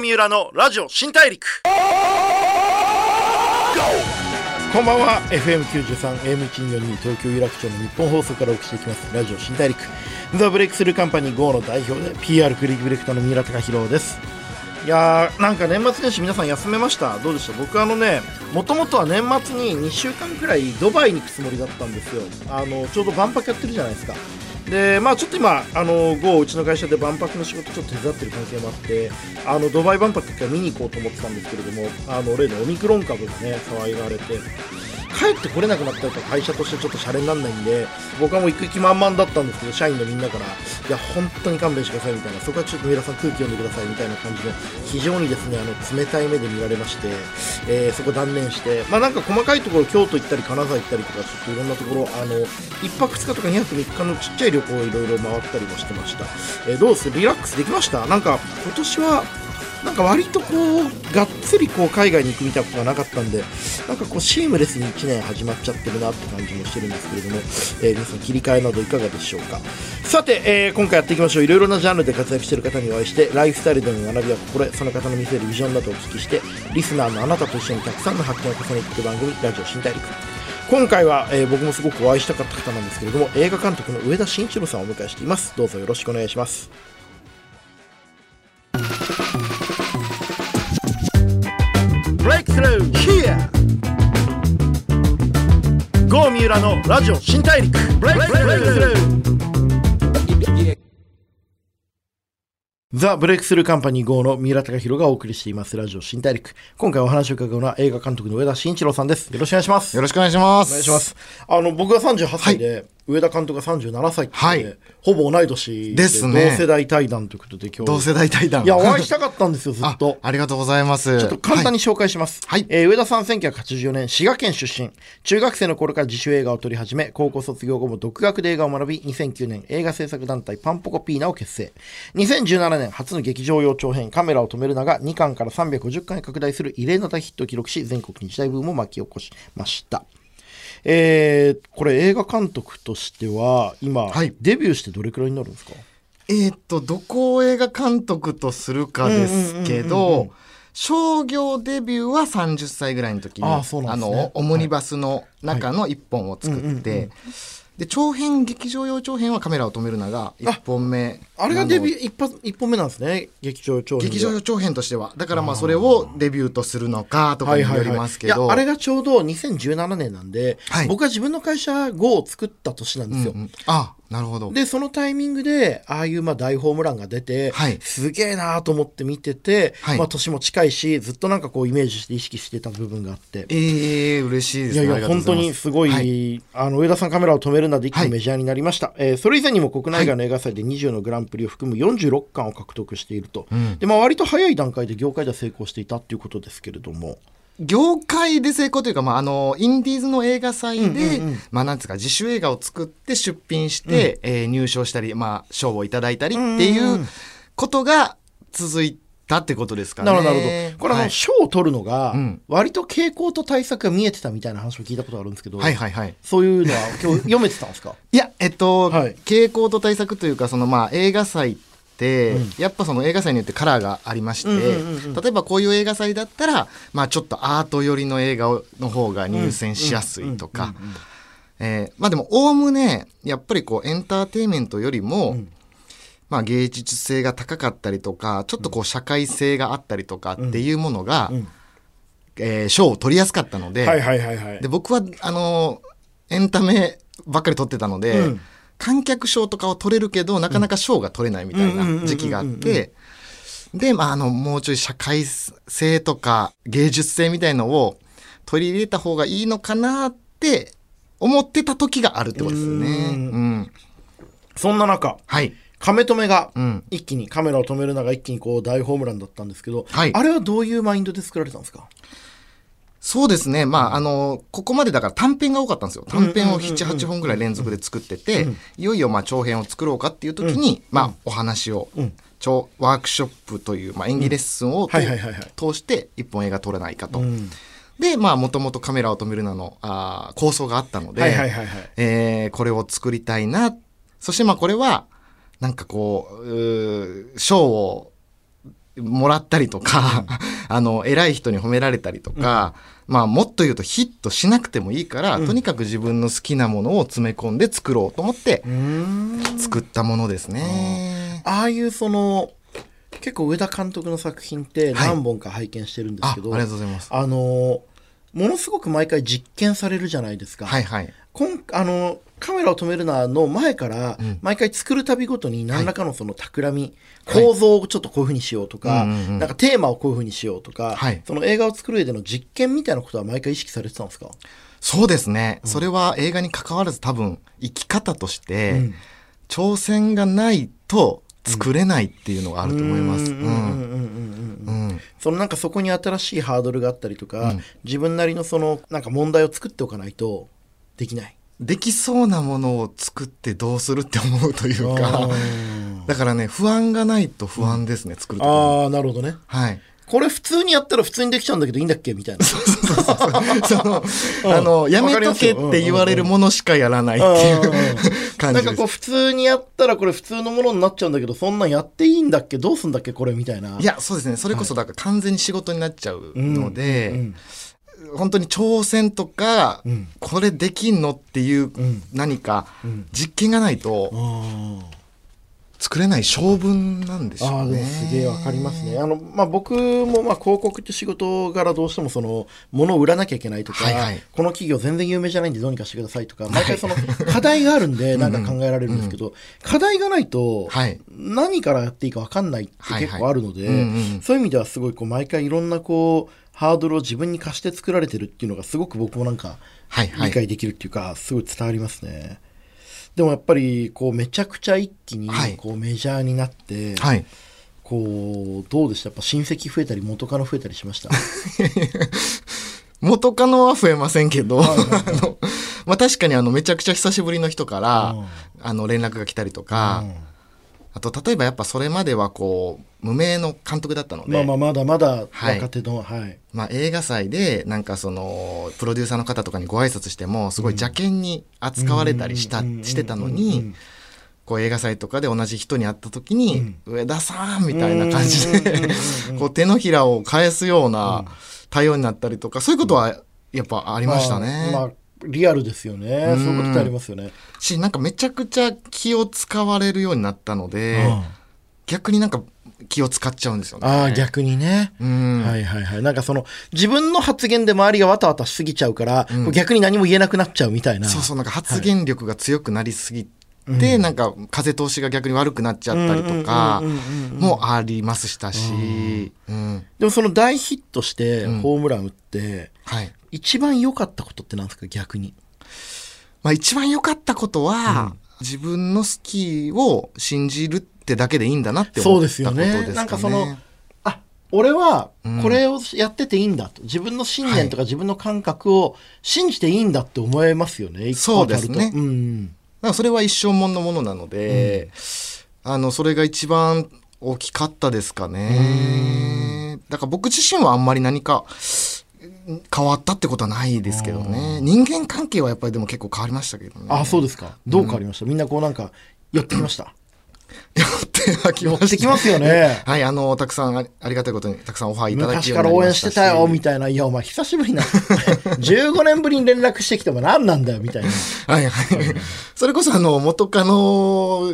三浦のラジオ新大陸。こんばんは。FM93 AM142 東京有楽町の日本放送からお送りしていきます。ラジオ新大陸。ザ・ブレイクスルーカンパニー GO の代表で PR クリエイティブディレクターの三浦貴弘です。いやーなんか年末年始皆さん休めました？どうでした？僕あのねもともとは年末に2週間くらいドバイに行くつもりだったんですよ。あのちょうど万博やってるじゃないですか。でまあちょっと今あの GO うちの会社で万博の仕事ちょっと手伝ってる関係もあってあのドバイ万博一回見に行こうと思ってたんですけれどもあの例のオミクロン株がね騒いがれて帰ってこれなくなったら会社としてちょっとシャレにならないんで僕はもう行く気満々だったんですけど社員のみんなからいや本当に勘弁してくださいみたいな。そこはちょっと三浦さん空気読んでくださいみたいな感じで非常にですねあの冷たい目で見られまして、えーそこ断念してまあなんか細かいところ京都行ったり金沢行ったりとかちょっといろんなところあの1泊2日とか2泊3日のちっちゃい旅行をいろいろ回ったりもしてました、えーどうです？リラックスできました？なんか今年はなんか割とこうがっつりこう海外に行くみたいなことがなかったんでなんかこうシームレスに1年始まっちゃってるなって感じもしてるんですけれども、えー皆さん切り替えなどいかがでしょうか。さて、えー今回やっていきましょう。いろいろなジャンルで活躍してる方にお会いしてライフスタイルでの学びや心得その方の見せるビジョンなどをお聞きしてリスナーのあなたと一緒にたくさんの発見を重ねていく番組ラジオ新大陸。今回は、えー僕もすごくお会いしたかった方なんですけれども映画監督の上田慎一郎さんをお迎えしています。どうぞよろしくお願いします。Breakthrough here. 郷三浦のラジオ新大陸。Breakthrough. ザ・ブレイクスルーカンパニー GO の三浦貴弘がお送りしています。ラジオ新大陸。今回お話を伺うのは映画監督の上田慎一郎さんです。よろしくお願いします。よろしくお願いします。お願いします。あの僕が38歳で、上田監督が37歳って、はいほぼ同い年ですね同世代対談ということで今日同世代対談。いやお会いしたかったんですよずっ あとありがとうございます。ちょっと簡単に紹介します。はいえー上田さん1984年滋賀県出身。中学生の頃から自主映画を撮り始め、高校卒業後も独学で映画を学び、2009年映画制作団体パンポコピーナを結成。2017年初の劇場用長編カメラを止めるなが2巻から350巻へ拡大する異例の大ヒットを記録し、全国に時代ブームを巻き起こしました。えーこれ映画監督としては今、はい。デビューしてどれくらいになるんですか？えーっと、どこを映画監督とするかですけど、商業デビューは30歳ぐらいの時に、あね。の、オムニバスの中の1本を作うんうんうんうって、で、長編、劇場用長編はカメラを止めるなが1本目。あれがデビューー一発一本目なんですね。劇場長編で。劇場用長編としては。だからまあそれをデビューとするのかとかによりますけど。あれがちょうど2017年なんで、はい。僕は自分の会社 GO を作った年なんですよ、うんうん。あ、なるほど。でそのタイミングでああいうまあ大ホームランが出て、はい。すげえなと思って見てて、はい。まあ、年も近いしずっとなんかこうイメージして意識してた部分があって。ええ嬉しいですね。いやいや本当にすごい、はい。あの上田さんカメラを止めるなで一気はい。にメジャーになりました、えーそれ以前にも国内外の映画祭で20のグランプリを含む46冠を獲得していると、ん。でまあ、割と早い段階で業界では成功していたっていうことですけれども業界で成功というか、まあ、あのインディーズの映画祭で、うんうんうん。まあ、なんですか自主映画を作って出品して、えー入賞したり、まあ、賞をいただいたりっていんうんううん。ことが続いたってことですかね。なるほどなるほど。これはい賞、を取るのがうん。割と傾向と対策が見えてたみたいな話を聞いたことがあるんですけど、はいはいはい。そういうのは今日読めてたんですか？いや、えっと、はい。傾向と対策というか、そのまあ映画祭って、うんやっぱその映画祭によってカラーがありまして、うんうんうんうん。例えばこういう映画祭だったら、まあちょっとアート寄りの映画の方が入選しやすいとか、えーまあでも、おおむね、やっぱりこうエンターテインメントよりも、うん。まあ芸術性が高かったりとか、ちょっとこう社会性があったりとかっていうものが、うん。えー賞を取りやすかったので、で僕はあのエンタメばっかり撮ってたので、うん観客賞とかを取れるけどなかなか賞が取れないみたいな時期があってで、まあ、あのもうちょい社会性とか芸術性みたいのを取り入れた方がいいのかなって思ってた時があるってことですよね。ううん。んそんな中はい、カメ止めがうん。一気にカメラを止めるのが一気にこう大ホームランだったんですけど、はい。あれはどういうマインドで作られたんですか？そうですね。まあ、あの、ここまでだから短編が多かったんですよ。短編を7、8本ぐらい連続で作ってて、いよいよまあ長編を作ろうかっていう時に、まあ、お話を、ん超ワークショップという、まあ、演技レッスンを通して一本映画撮れないかと。うんで、まあ、もともとカメラを止めるなの、あー構想があったので、えーこれを作りたいな。そしてまあこれは、なんかこう、うー賞をもらったりとか、あの偉い人に褒められたりとか、まあもっと言うとヒットしなくてもいいから、とにかく自分の好きなものを詰め込んで作ろうと思って作ったものですね。ああいうその結構上田監督の作品ってはい。何本か拝見してるんですああけど、りがとうございます。あのものすごく毎回実験されるじゃないですか。はいはい。こんあのカメラを止めるなの前から、ん毎回作るたびごとに何らかのその企み、構造をちょっとこういうふうにしようとか、うんうんうんなんかテーマをこういうふうにしようとか、はいその映画を作る上での実験みたいなことは毎回意識されてたんですか？そうですね。それは映画に関わらず多分生き方として、うん挑戦がないと作れないっていうのがあると思います。うん。ん。ううん。うん。うん。うん。うん。そのなんかそこに新しいハードルがあったりとか、うん。自分なりのそのなんか問題を作っておかないとできない。できそうなものを作ってどうするって思うというあかー。だからね不安がないと不安ですね、作るとあーなるほどね。はいこれ普通にやったら普通にできちゃうんだけどいいんだっけみたいな。その、うん。あのやめとけって言われるものしかやらないっていううんうんうん。感じです。なんかこう普通にやったらこれ普通のものになっちゃうんだけどそんなんやっていいんだっけどうすんだっけこれみたいな。いやそうですね。それこそだから完全に仕事になっちゃうので、うん本当に挑戦とか、うん。これできんのっていうん。何かうん。実験がないとあ作れない性分なんでしょうね。もすげえわかりますね。あの、まあ、僕もまあ広告って仕事柄どうしてもその物を売らなきゃいけないとか、はいはい。この企業全然有名じゃないんでどうにかしてくださいとか毎回その課題があるんでなんか考えられるんですけど、課題がないとはい。何からやっていいか分かんないって結構あるので、そういう意味ではすごいこう毎回いろんなこうハードルを自分に課して作られてるっていうのがすごく僕もなんか理解できるっていうか、すごい伝わりますね。でもやっぱりこうめちゃくちゃ一気にはい。こうメジャーになって、はい。こうどうでした？やっぱ親戚増えたり元カノ増えたりしました？元カノは増えませんけど、あのまあ確かにあのめちゃくちゃ久しぶりの人から、うん。あの連絡が来たりとか、あと例えばやっぱそれまではこう無名の監督だったので、まあまあまだまだはい。若手のはい、まあ、映画祭でなんかそのプロデューサーの方とかにご挨拶してもすごい邪険に扱われたりした、うんしてたのうんうん。にこう映画祭とかで同じ人に会った時に「上田さん」みたいな感じでこう手のひらを返すような対応になったりとかそういうことはやっぱありましたね。まあ、まあリアルですよね、うん。そういうことってありますよね、しなんかめちゃくちゃ気を使われるようになったので、逆になんか気を使っちゃうんですよね。ああ逆にね、うん。はいはいはい。なんかその自分の発言で周りがわたわたしすぎちゃうから、こう逆に何も言えなくなっちゃうみたいな。そうそうなんか発言力が強くなりすぎて、なんか風通しが逆に悪くなっちゃったりとかうんうんうんうんうんもありまし。たし、うん。でもその大ヒットしてん。ホームラン打って、はい一番良かったことってなんですか？逆に。まあ、一番良かったことは、自分の好きを信じるってだけでいいんだなってそうで思ったことすよね。ですかね。なんかそのあ俺はうん。これをやってていいんだと、自分の信念とか自分の感覚を信じていいんだって思えますよね、一個当たると。そうですねうんだそれは一生もんのものなので、あのそれが一番大きかったですかね。だから僕自身はあんまり何か変わったってことはないですけどね。人間関係はやっぱりでも結構変わりましたけどね。あそうですか。どう変わりました、みんなこうなんか寄ってきました？寄ってはきましてきますよね。はい、あの、たくさんありがたいことにたくさんオファーいただき昔から応援してたよみたいな。いやお前久しぶりな15年ぶりに連絡してきても何なんだよみたいな。はいはい。それこそあの、元カノ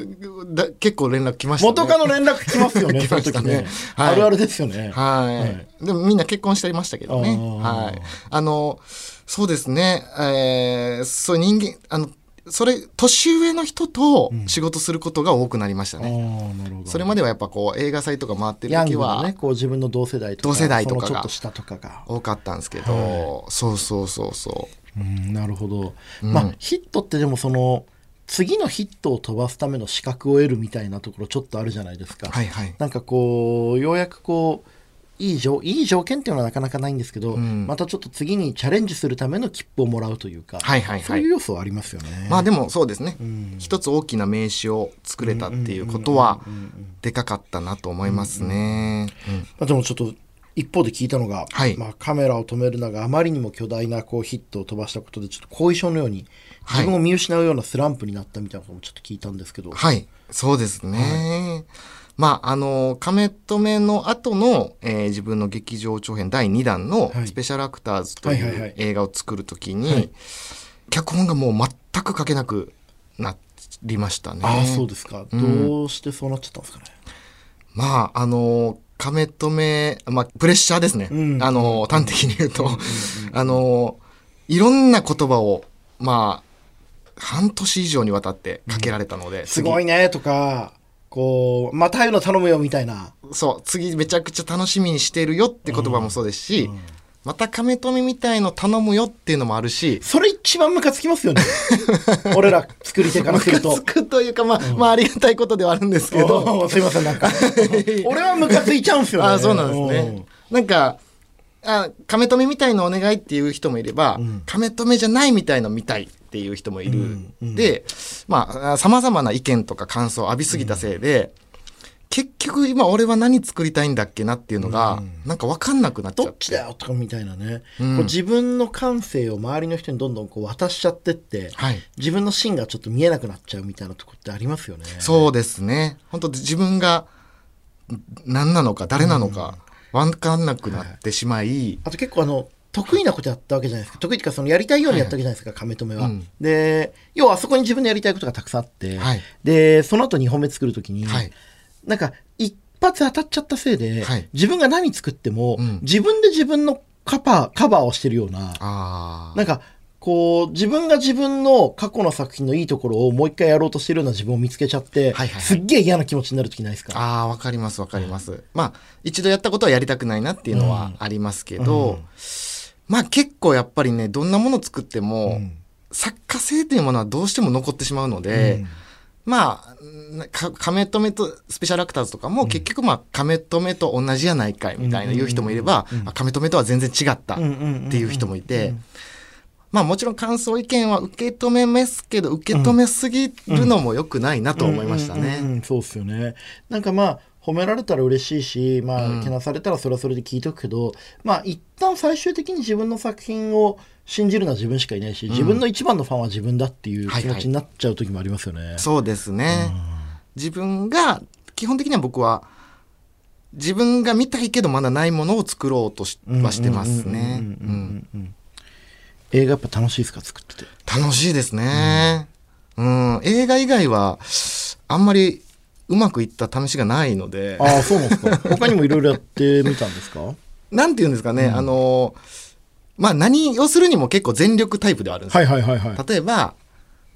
だ結構連絡来ましたね。元カノ連絡来ますよね 来その時ね。ね、はい。あるあるですよね。はい、でもみんな結婚していましたけどね。はい。あの、そうですね。えー、そう人間、あの、それ、年上の人と仕事することが多くなりましたあね。あなるほどそれまではやっぱこう映画祭とか回ってる時はねこう自分の同世代とか同世代とかがそのちょっと下とかが多かったんですけど、そうそうそうそうんなるほど、うんまあヒットってでもその次のヒットを飛ばすための資格を得るみたいなところちょっとあるじゃないですか、う。はいはい。なんかこうようやくこういい条いい条件っていうのはなかなかないんですけど、うん。またちょっと次にチャレンジするための切符をもらうというか、はいはいはい。そういう要素はありますよね。まあでもそうですね、ん。一つ大きな名刺を作れたっていうことはでかかったなと思いますね。うん。まあ、でもちょっと一方で聞いたのが、はい。まあ、カメラを止めるのがあまりにも巨大なこうヒットを飛ばしたことでちょっと後遺症のようにはい。自分を見失うようなスランプになったみたいなこともちょっと聞いたんですけど、はい、そうですね。まあ、あの、亀止めの後の、えー自分の劇場長編第2弾のはい。スペシャルアクターズという映画を作るときに、はい脚本がもう全く書けなくなりましたね。ああそうですか、うん。どうしてそうなっちゃったんですかね？まあ、あの、亀止め、まあ、プレッシャーですね。うん。あの、端的に言うと、あの、いろんな言葉を、まあ、半年以上にわたってかけられたので、すごいねとかこうまたいうの頼むよみたいな。次そう、次めちゃくちゃ楽しみにしてるよって言葉もそうですし、また亀止めみたいの頼むよっていうのもあるし、それ一番ムカつきますよね。俺ら作り手からすると。ムカつくというか、まあ、まあ、ありがたいことではあるんですけど、すいませんなんか。俺はムカついちゃうんですよね。あそうなんですね。なんか、あ、亀止めみたいのお願いっていう人もいれば、亀止めじゃないみたいの見たいっていう人もいる。で、まあ、様々な意見とか感想を浴びすぎたせいで、結局今俺は何作りたいんだっけなっていうのが、なんか分かんなくなっちゃっ。どってちだよとかみたいなね、うん自分の感性を周りの人にどんどんこう渡しちゃってって、はい。自分の芯がちょっと見えなくなっちゃうみたいなとこってありますよね。そうですね。本当自分が何なのか誰なのか分かんなくなってしまい、あと結構あの得意なことやったわけじゃないですか。得意っていうかそのやりたいようにやったわけじゃないですか、亀止めは。うん。で要はあそこに自分のやりたいことがたくさんあって、はい。でその後2本目作る時に、はい。なんか一発当たっちゃったせいで、はい。自分が何作っても、うん。自分で自分のカバーカバーをしてるような。なんかこう自分が自分の過去の作品のいいところをもう一回やろうとしてるような自分を見つけちゃって、はいはいはい。すっげえ嫌な気持ちになる時ないですか？ああ、わかりますわかります。まあ、一度やったことはやりたくないなっていうのはありますけど、うん。まあ結構やっぱりね、どんなもの作っても、うん。作家性というものはどうしても残ってしまうので、うん。まあ、亀止めとスペシャルアクターズとかも結局まあ亀止めと同じやないかいみたいな言う人もいれば、あ亀止めとは全然違ったっていう人もいて、まあもちろん感想意見は受け止めますけど、受け止めすぎるのも良くないなと思いましたね。うんうんうんそうっすよねなんかまあ褒められたら嬉しいしまあ、うんけなされたらそれはそれで聞いとくけどまあ一旦最終的に自分の作品を信じるのは自分しかいないし、自分の一番のファンは自分だっていう気持ちになっちゃう時もありますよね。そうですね。自分が、基本的には僕は、自分が見たいけどまだないものを作ろうとしはしてますね。うん映画やっぱ楽しいですか作ってて？楽しいですね。うん。映画以外は、あんまりうまくいった試しがないので、ああそうなんですか 他にもいろいろやってみたんですか？なんて言うんですかね、あの、まあ何をするにも結構全力タイプではあるんですよ。はいはいはいはい。例えば、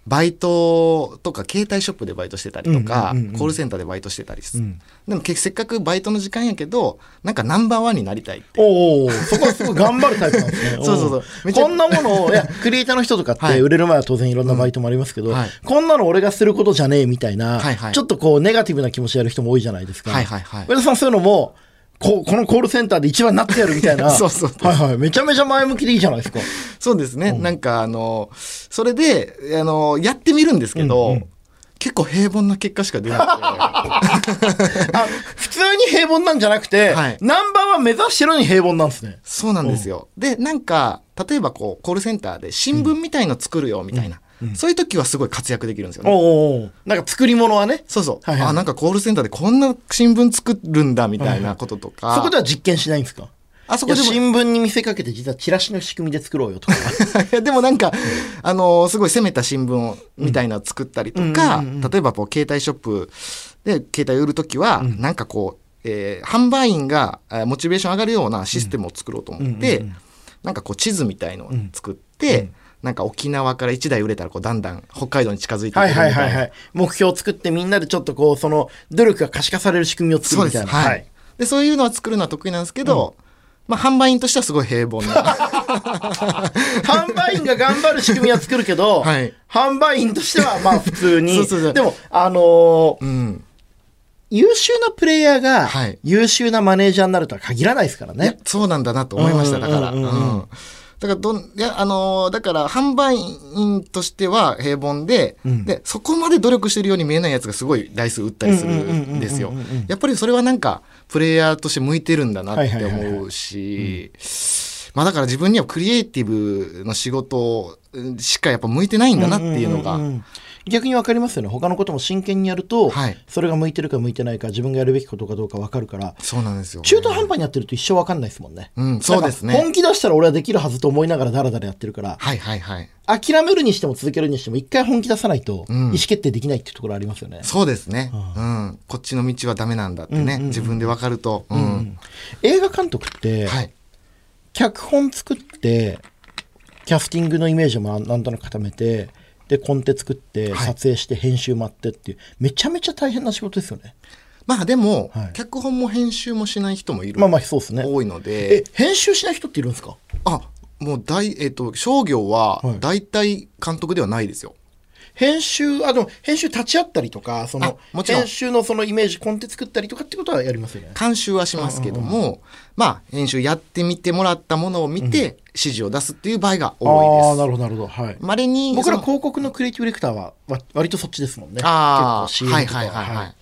バイトとか携帯ショップでバイトしてたりとか、うんうんうんうん。コールセンターでバイトしてたりする、うん。でも結せっかくバイトの時間やけどなんかナンバーワンになりたいっておおそこはすごい頑張るタイプなんですね。そうそうそう。こんなものを、いや、クリエイターの人とかっはい。て売れる前は当然いろんなバイトもありますけど、うん。はい。こんなの俺がすることじゃねえみたいな、はいはい。ちょっとこうネガティブな気持ちやる人も多いじゃないですか。はいはいはい。上田さんそういうのも、ここのコールセンターで一番になってやるみたいな。そうそうはいはい。めちゃめちゃ前向きでいいじゃないですか。そうですね、なんかあのそれであのやってみるんですけど、うんうん結構平凡な結果しか出なくて あ、普通に平凡なんじゃなくて、はいナンバーワン目指してるのに平凡なんですね。そうなんですよ。で、なんか、例えばこう、コールセンターで新聞みたいの作るよ、みたいな、そういう時はすごい活躍できるんですよね。おなんか作り物はね。そうそう。はいはいあ、なんかコールセンターでこんな新聞作るんだ、みたいなこととか。そこでは実験しないんですか？あそこで新聞に見せかけて実はチラシの仕組みで作ろうよとか。でもなんか、あのすごい攻めた新聞をみたいなの作ったりとか、うんうんうんうん例えばこう携帯ショップで携帯売るときは、なんかこう、えー販売員がえーモチベーション上がるようなシステムを作ろうと思って、うんうんうんなんかこう地図みたいのを作って、なんか沖縄から1台売れたらこうだんだん北海道に近づいていくみはいたいな。はいはいはい。目標を作ってみんなでちょっとこう、その努力が可視化される仕組みを作そうです。るみたいな。はい。で、そういうのは作るのは得意なんですけど、まあ販売員としてはすごい平凡な。販売員が頑張る仕組みは作るけど、はい販売員としてはまあ普通に。そうそうそうでも、あのーうん。優秀なプレイヤーがはい優秀なマネージャーになるとは限らないですからね。そうなんだなと思いました、うんだから。うんんううんうんだからどん、いや、あのーだから、販売員としては平凡で、ん。で、そこまで努力してるように見えないやつがすごい台数打ったりするんですよ。やっぱりそれはなんか、プレイヤーとして向いてるんだなって思うし、まあだから自分にはクリエイティブの仕事しかやっぱ向いてないんだなっていうのが、んんん逆に分かりますよね他のことも真剣にやると、はいそれが向いてるか向いてないか自分がやるべきことかどうか分かるからそうなんですよ。中途半端にやってると一生分かんないですもんね、うんそうですね本気出したら俺はできるはずと思いながらダラダラやってるからはいはいはい。諦めるにしても続けるにしても一回本気出さないと意ん思決定できないっていうところありますよね、そうですね。うん。こっちの道はダメなんだってね、自分でわかると。うん。映画監督って、はい。脚本作ってキャスティングのイメージをまあなんとなく固めてでコンテ作ってはい。撮影して編集待ってっていうめちゃめちゃ大変な仕事ですよね。まあでも、はい。脚本も編集もしない人もいる。まあまあそうですね。多いのえで、編集しない人っているんですか？あ、もう大、えっ、と、商業ははい。大体監督ではないですよ。編集あでも編集立ち会ったりとかそのあもちろん。編集のそのイメージコンテ作ったりとかってことはやりますよね。監修はしますけども、まあ、編集やってみてもらったものを見て、指示を出すっていう場合があ多いです。あなるほどなるほど。はい。稀に、僕らその広告のクリエイティブディレクターはわ割とそっちですもんね。ああ、結構は CM いとか。はいはいはい。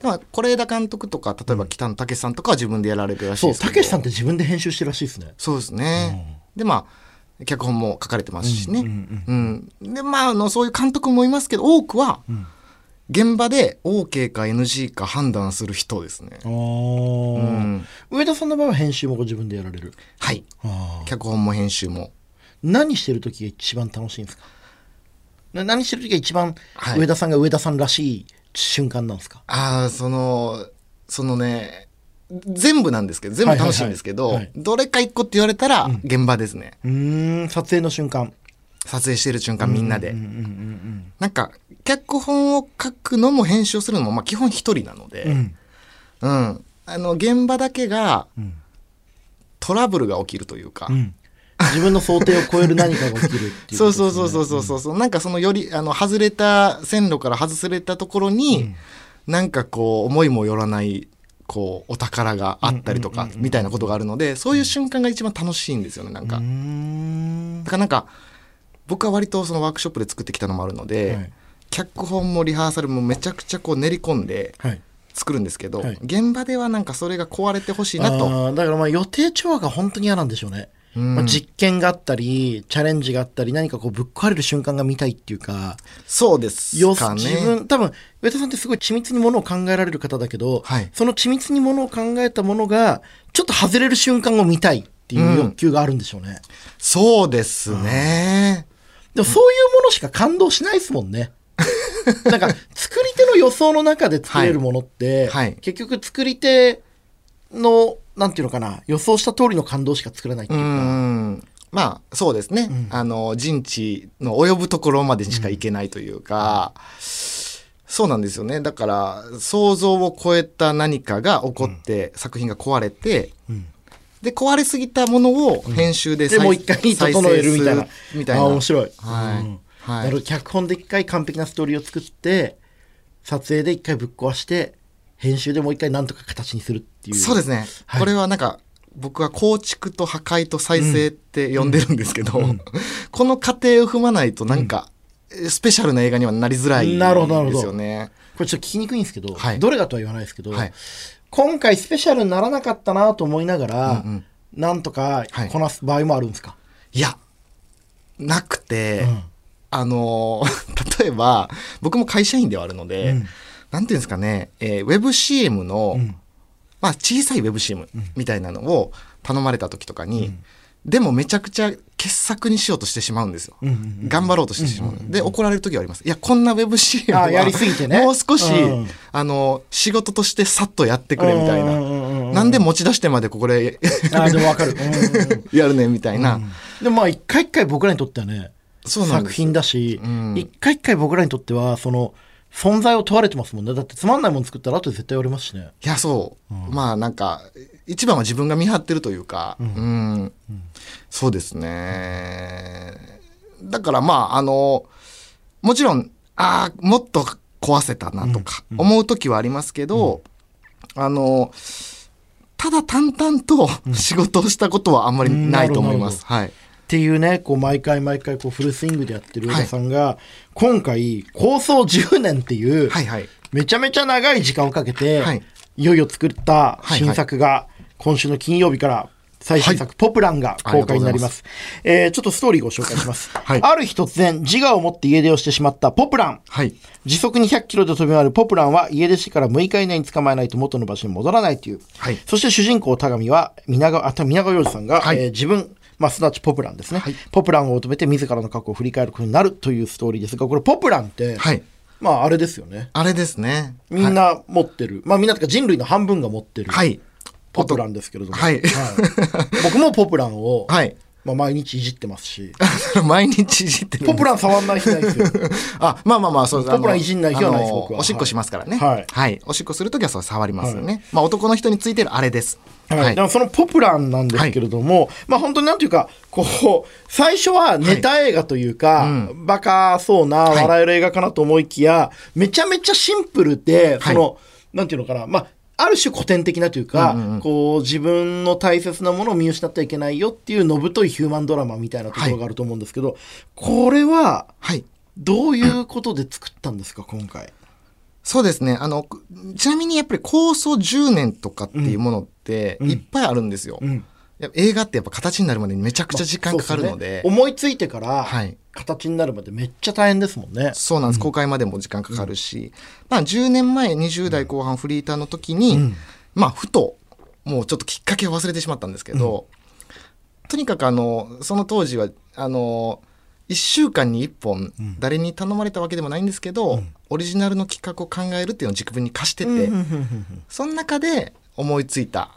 でも、是枝監督とか、例えば北野武さんとかは自分でやられるらしいそうですけど。たけしさんって自分で編集してるらしいですね。そうですね。で、まあ、脚本も書かれてますしね。うんで、まあ、あの、そういう監督もいますけど、多くは、現場で OK か NG か判断する人ですね。ああ、うん。上田さんの場合は編集もご自分でやられる？はい。脚本も編集も。何してる時が一番楽しいんですか？な何してる時が一番はい上田さんが上田さんらしい瞬間なんですか、ああ、その、そのね、全部なんですけど、全部楽しいんですけどどれか一個って言われたら、現場ですね。うーん撮影の瞬間。撮影してる瞬間みんなで。うん。うんうんなんか、脚本を書くのも編集するのも、まあ基本一人なので、うん。うん。あの、現場だけがん。トラブルが起きるというか、うん。自分の想定を超える何かが起きるっていうね、そうそうそうそうそうそうそう、なんかそのより、あの、外れた、線路から外されたところに、なんかこう、思いもよらない、こう、お宝があったりとか、みたいなことがあるので、そういう瞬間が一番楽しいんですよね、なんか。だからなんか、僕は割とそのワークショップで作ってきたのもあるので、はい。脚本もリハーサルもめちゃくちゃこう練り込んではい。作るんですけど、はい。現場ではなんかそれが壊れてほしいなと。だからまあ予定調和が本当に嫌なんでしょうね、うん。まあ、実験があったりチャレンジがあったり何かこうぶっ壊れる瞬間が見たいっていうかそうですよかね。自分多分上田さんってすごい緻密にものを考えられる方だけど、はい。その緻密にものを考えたものがちょっと外れる瞬間を見たいっていう欲求があるんでしょうね、そうですね。でもそういうものしか感動しないですもんね。なんか作り手の予想の中で作れるものって、はい。はい。結局作り手のなんていうのかな予想した通りの感動しか作れないっていううか、ん。まあ、そうですね。あの、人知の及ぶところまでしか行けないというか、そうなんですよね。だから、想像を超えた何かが起こって、作品が壊れて、ん。で、壊れすぎたものを編集で再、でもう一回整えるみたいな。みたいな。あ面白い、はい。うん。はい。脚本で一回完璧なストーリーを作って撮影で一回ぶっ壊して編集でもう一回なんとか形にするっていう。そうですね。はい。これはなんか、僕は構築と破壊と再生って呼んでるんですけど、この過程を踏まないとなんか、スペシャルな映画にはなりづらいですよね。これちょっと聞きにくいんですけど、はい。どれがとは言わないですけど、はい。今回スペシャルにならなかったなと思いながら、うんうんなんとかはい。こなす場合もあるんですか、いや、なくて、うん。あのー 例えば、僕も会社員ではあるので、うんなんていうんですかね、えー、ウェブ CM の、うん。まあ、小さいウェブ CM みたいなのを頼まれた時とかに、でもめちゃくちゃ傑作にしようとしてしまうんですよ。うんうんうん頑張ろうとしてしまう。で、怒られる時はあります。いや、こんなウェブ CM はあやりすぎてね。もう少し、うんあの、仕事としてさっとやってくれみたいうんうんうんうんな。なんで持ち出してまでここであでもわかる、うんうんうん。やるねみたいな。でもまあ一回一回僕らにとってはね作そうなんです品だし、うん。一回一回僕らにとってはその存在を問われてますもんね。だってつまんないもの作ったら後で絶対言われますしね。いや、そう。まあなんか、一番は自分が見張ってるというか、うん。そうですね。だからまあ、あの、もちろん、ああ、もっと壊せたなとか思う時はありますけど、あの、ただ淡々と仕事をしたことはあんまりないと思います。はい。っていうねこう毎回毎回こうフルスイングでやってる上田さんが、今回構想10年っていう、はいはい。めちゃめちゃ長い時間をかけて、はいい、よいよ作ったはい新作が今週の金曜日から最新作、ポプランが公開になります。えーちょっとストーリーご紹介します。はい ある日突然、自我を持って家出をしてしまったポプラン。はい。時速200キロで飛び回るポプランは家出してから6日以内に捕まえないと元の場所に戻らないという。はいそして主人公田上は皆川、あ、皆川洋二さんが、はいえー自分、まあ、すなわちポプランですね、ポプランを求めて自らの過去を振り返ることになるというストーリーですが、これポプランって、はい。まああれですよね。あれですね。みんな持ってる。まあみんなとか人類の半分が持ってる。はい。ポプランですけれども。はい僕もポプランを、はい。まあ、毎日いじってますし。毎日いじってるポプラン触んない日ないですよ。あ、まあまあまあ、そうです。ポプランいじんない日はないです僕は。おしっこしますからね。はい。おしっこするときはそう触りますよね。まあ男の人についてるあれです。はい、でもそのポプランなんですけれども、まあ本当になんていうか、こう、最初はネタ映画というか、バカそうな笑える映画かなと思いきや、めちゃめちゃシンプルで、その、なんていうのかな、まあ、ある種古典的なというか、こう自分の大切なものを見失ってはいけないよっていうのぶといヒューマンドラマみたいなところがあると思うんですけど、これははい。どういうことで作ったんですか、今回？そうですね。あの、ちなみにやっぱり構想10年とかっていうものっていっぱいあるんですよ。んやっぱ映画ってやっぱ形になるまでにめちゃくちゃ時間かかるので。そうすね思いついてからはい形になるまでめっちゃ大変ですもんね。そうなんです、公開までも時間かかるし、まあ10年前20代後半フリーターの時に、まあふともうちょっときっかけを忘れてしまったんですけど、とにかくあのその当時はあの1週間に1本誰に頼まれたわけでもないんですけど、オリジナルの企画を考えるっていうのを自分に課してて、その中で思いついた、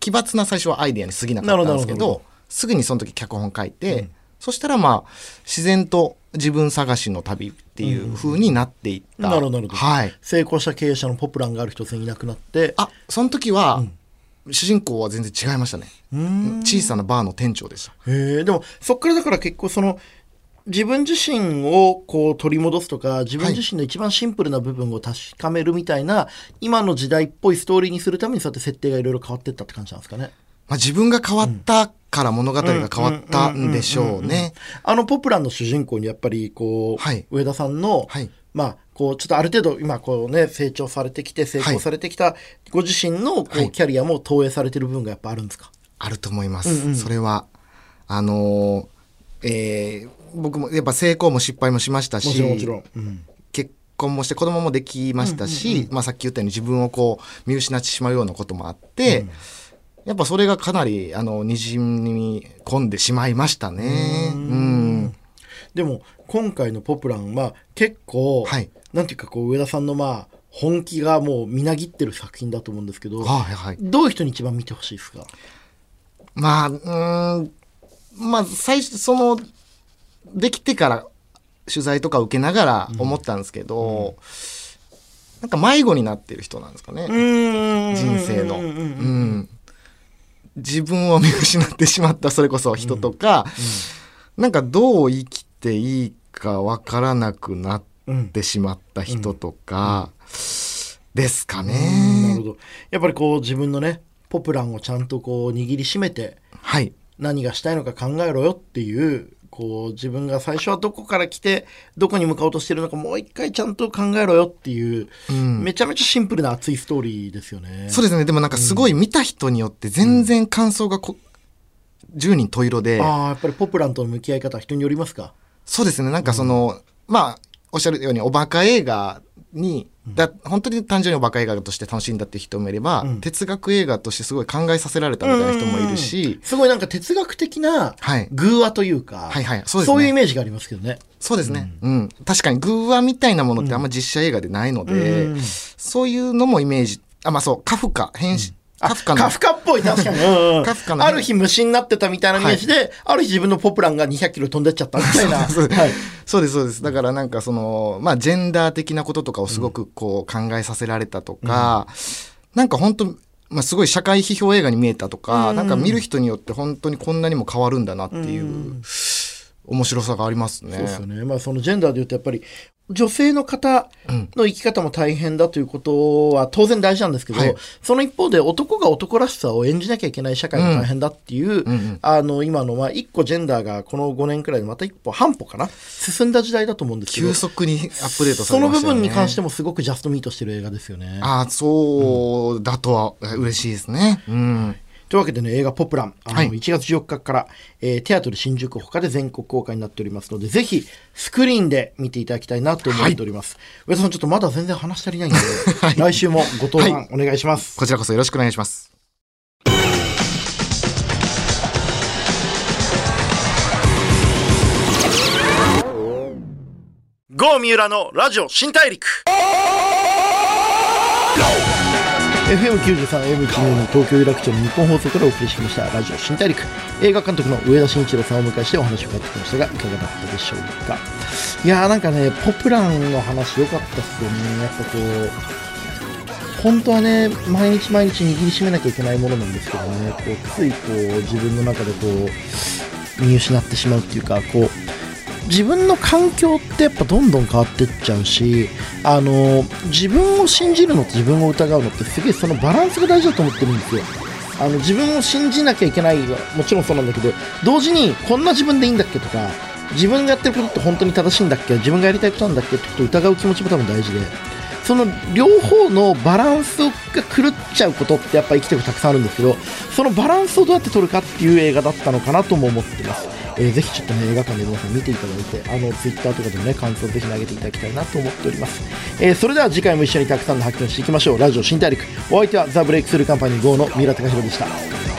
奇抜な最初はアイデアに過ぎなかったんですけどすぐにその時脚本書いて、そしたらまあ自然と自分探しの旅っていう風になっていった、なるほどなるほど。はい。成功した経営者のポプランがある日突然いなくなって。あその時は、主人公は全然違いましたね。小さなバーの店長でした。へえでもそっからだから結構その自分自身をこう取り戻すとか自分自身の一番シンプルな部分を確かめるみたいな、今の時代っぽいストーリーにするためにそうやって設定がいろいろ変わっていったって感じなんですかね。まあ、自分が変わったから物語が変わったんでしょうね。あのポプランの主人公にやっぱりこう、はい。上田さんの、はい。まあこうちょっとある程度今こうね成長されてきて成功されてきたご自身のこう、はい。キャリアも投影されてる部分がやっぱあるんですか？あると思います、それはあのーえー僕もやっぱ成功も失敗もしましたしもちろんもちろん。うん。結婚もして子供もできましたし、まあ、さっき言ったように自分をこう見失ってしまうようなこともあって、やっぱそれがかなりあのにじみ込んでしまいましたね。うんでも今回のポプランは結構、はいなんていうかこう上田さんのまあ本気がもうみなぎってる作品だと思うんですけど、はいはい。どういう人に一番見てほしいですか？まあ、うーん、まあ、最初、その、できてから取材とか受けながら思ったんですけど、なんか迷子になってる人なんですかね。人人生の。うん。自分を見失ってしまったそれこそ人とか、なんかどう生きていいかわからなくなってしまった人とか、ですかなるねほ。ど。やっぱりこう自分のねポプランをちゃんとこう握りしめてはい。何がしたいのか考えろよっていうこう自分が最初はどこから来てどこに向かおうとしてるのかもう一回ちゃんと考えろよっていう、めちゃめちゃシンプルな熱いストーリーですよね。そうですね。でもなんかすごい見た人によって全然感想がこ、10人十色で、ああやっぱりポプランとの向き合い方は人によりますか？そうですね。なんかその、まあ、おっしゃるようにおバカ映画に、だ本当に単純におバカ映画として楽しんだっていう人もいれば、哲学映画としてすごい考えさせられたみたいな人もいるし、すごいなんか哲学的なはい。偶話というか、はいはいそうですね。いうイメージがありますけどね。そうですね。うん。確かに偶話みたいなものってあんま実写映画でないので、うんそういうのもイメージ、あ、まあそう、カフカ、変身、カフカの、カフカっぽい確かに、うんうんカフカのある日虫になってたみたいなイメージで、ある日自分のポプランが200キロ飛んでっちゃったみたいな。そうはい。そうですそうです。だからなんかそのまあジェンダー的なこととかをすごくこう考えさせられたとか、なんか本当まあすごい社会批評映画に見えたとか、なんか見る人によって本当にこんなにも変わるんだなっていう面白さがありますね。そうですよね。まあそのジェンダーで言うとやっぱり女性の方の生き方も大変だということは当然大事なんですけど、はいその一方で男が男らしさを演じなきゃいけない社会も大変だっていう、あの今のまあ一個ジェンダーがこの5年くらいでまた一歩半歩かな進んだ時代だと思うんですけど急速にアップデートさその部れましたよね。分に関してもすごくジャストミートしてる映画ですよね。ああそうだとは嬉しいですね。うん。というわけでね、映画ポプラン、あの、はい1月14日から、えーテアトル新宿他で全国公開になっておりますので、ぜひ、スクリーンで見ていただきたいなと思っております。上田さん、ちょっとまだ全然話し足りないんで、来週もご登壇お願いします。こちらこそよろしくお願いします。ゴー三浦のラジオ新大陸 FM93 AM12 の東京有楽町の日本放送からお送りしましたラジオ新大陸。映画監督の上田慎一郎さんをお迎えしてお話を伺ってきましたがいかがだったでしょうか？いやーなんかねポプランの話良かったっすよね。やっぱこう本当はね毎日毎日握りしめなきゃいけないものなんですけどね。こうついこう自分の中でこう見失ってしまうっていうかこう自分の環境ってやっぱどんどん変わってっちゃうしあの自分を信じるのと自分を疑うのってすげえそのバランスが大事だと思ってるんですよ。あの自分を信じなきゃいけないはもちろんそうなんだけど同時にこんな自分でいいんだっけとか自分がやってることって本当に正しいんだっけ自分がやりたいことなんだっけってことを疑う気持ちも多分大事で。その両方のバランスが狂っちゃうことってやっぱ生きてるたくさんあるんですけどそのバランスをどうやって取るかっていう映画だったのかなとも思ってます、えーぜひちょっとね映画館で皆さん見ていただいてあのツイッターとかでもね感想をぜひ投げていただきたいなと思っております、えーそれでは次回も一緒にたくさんの発見をしていきましょう。ラジオ新大陸。お相手はザ・ブレイクスルーカンパニー GO の三浦貴弘でした。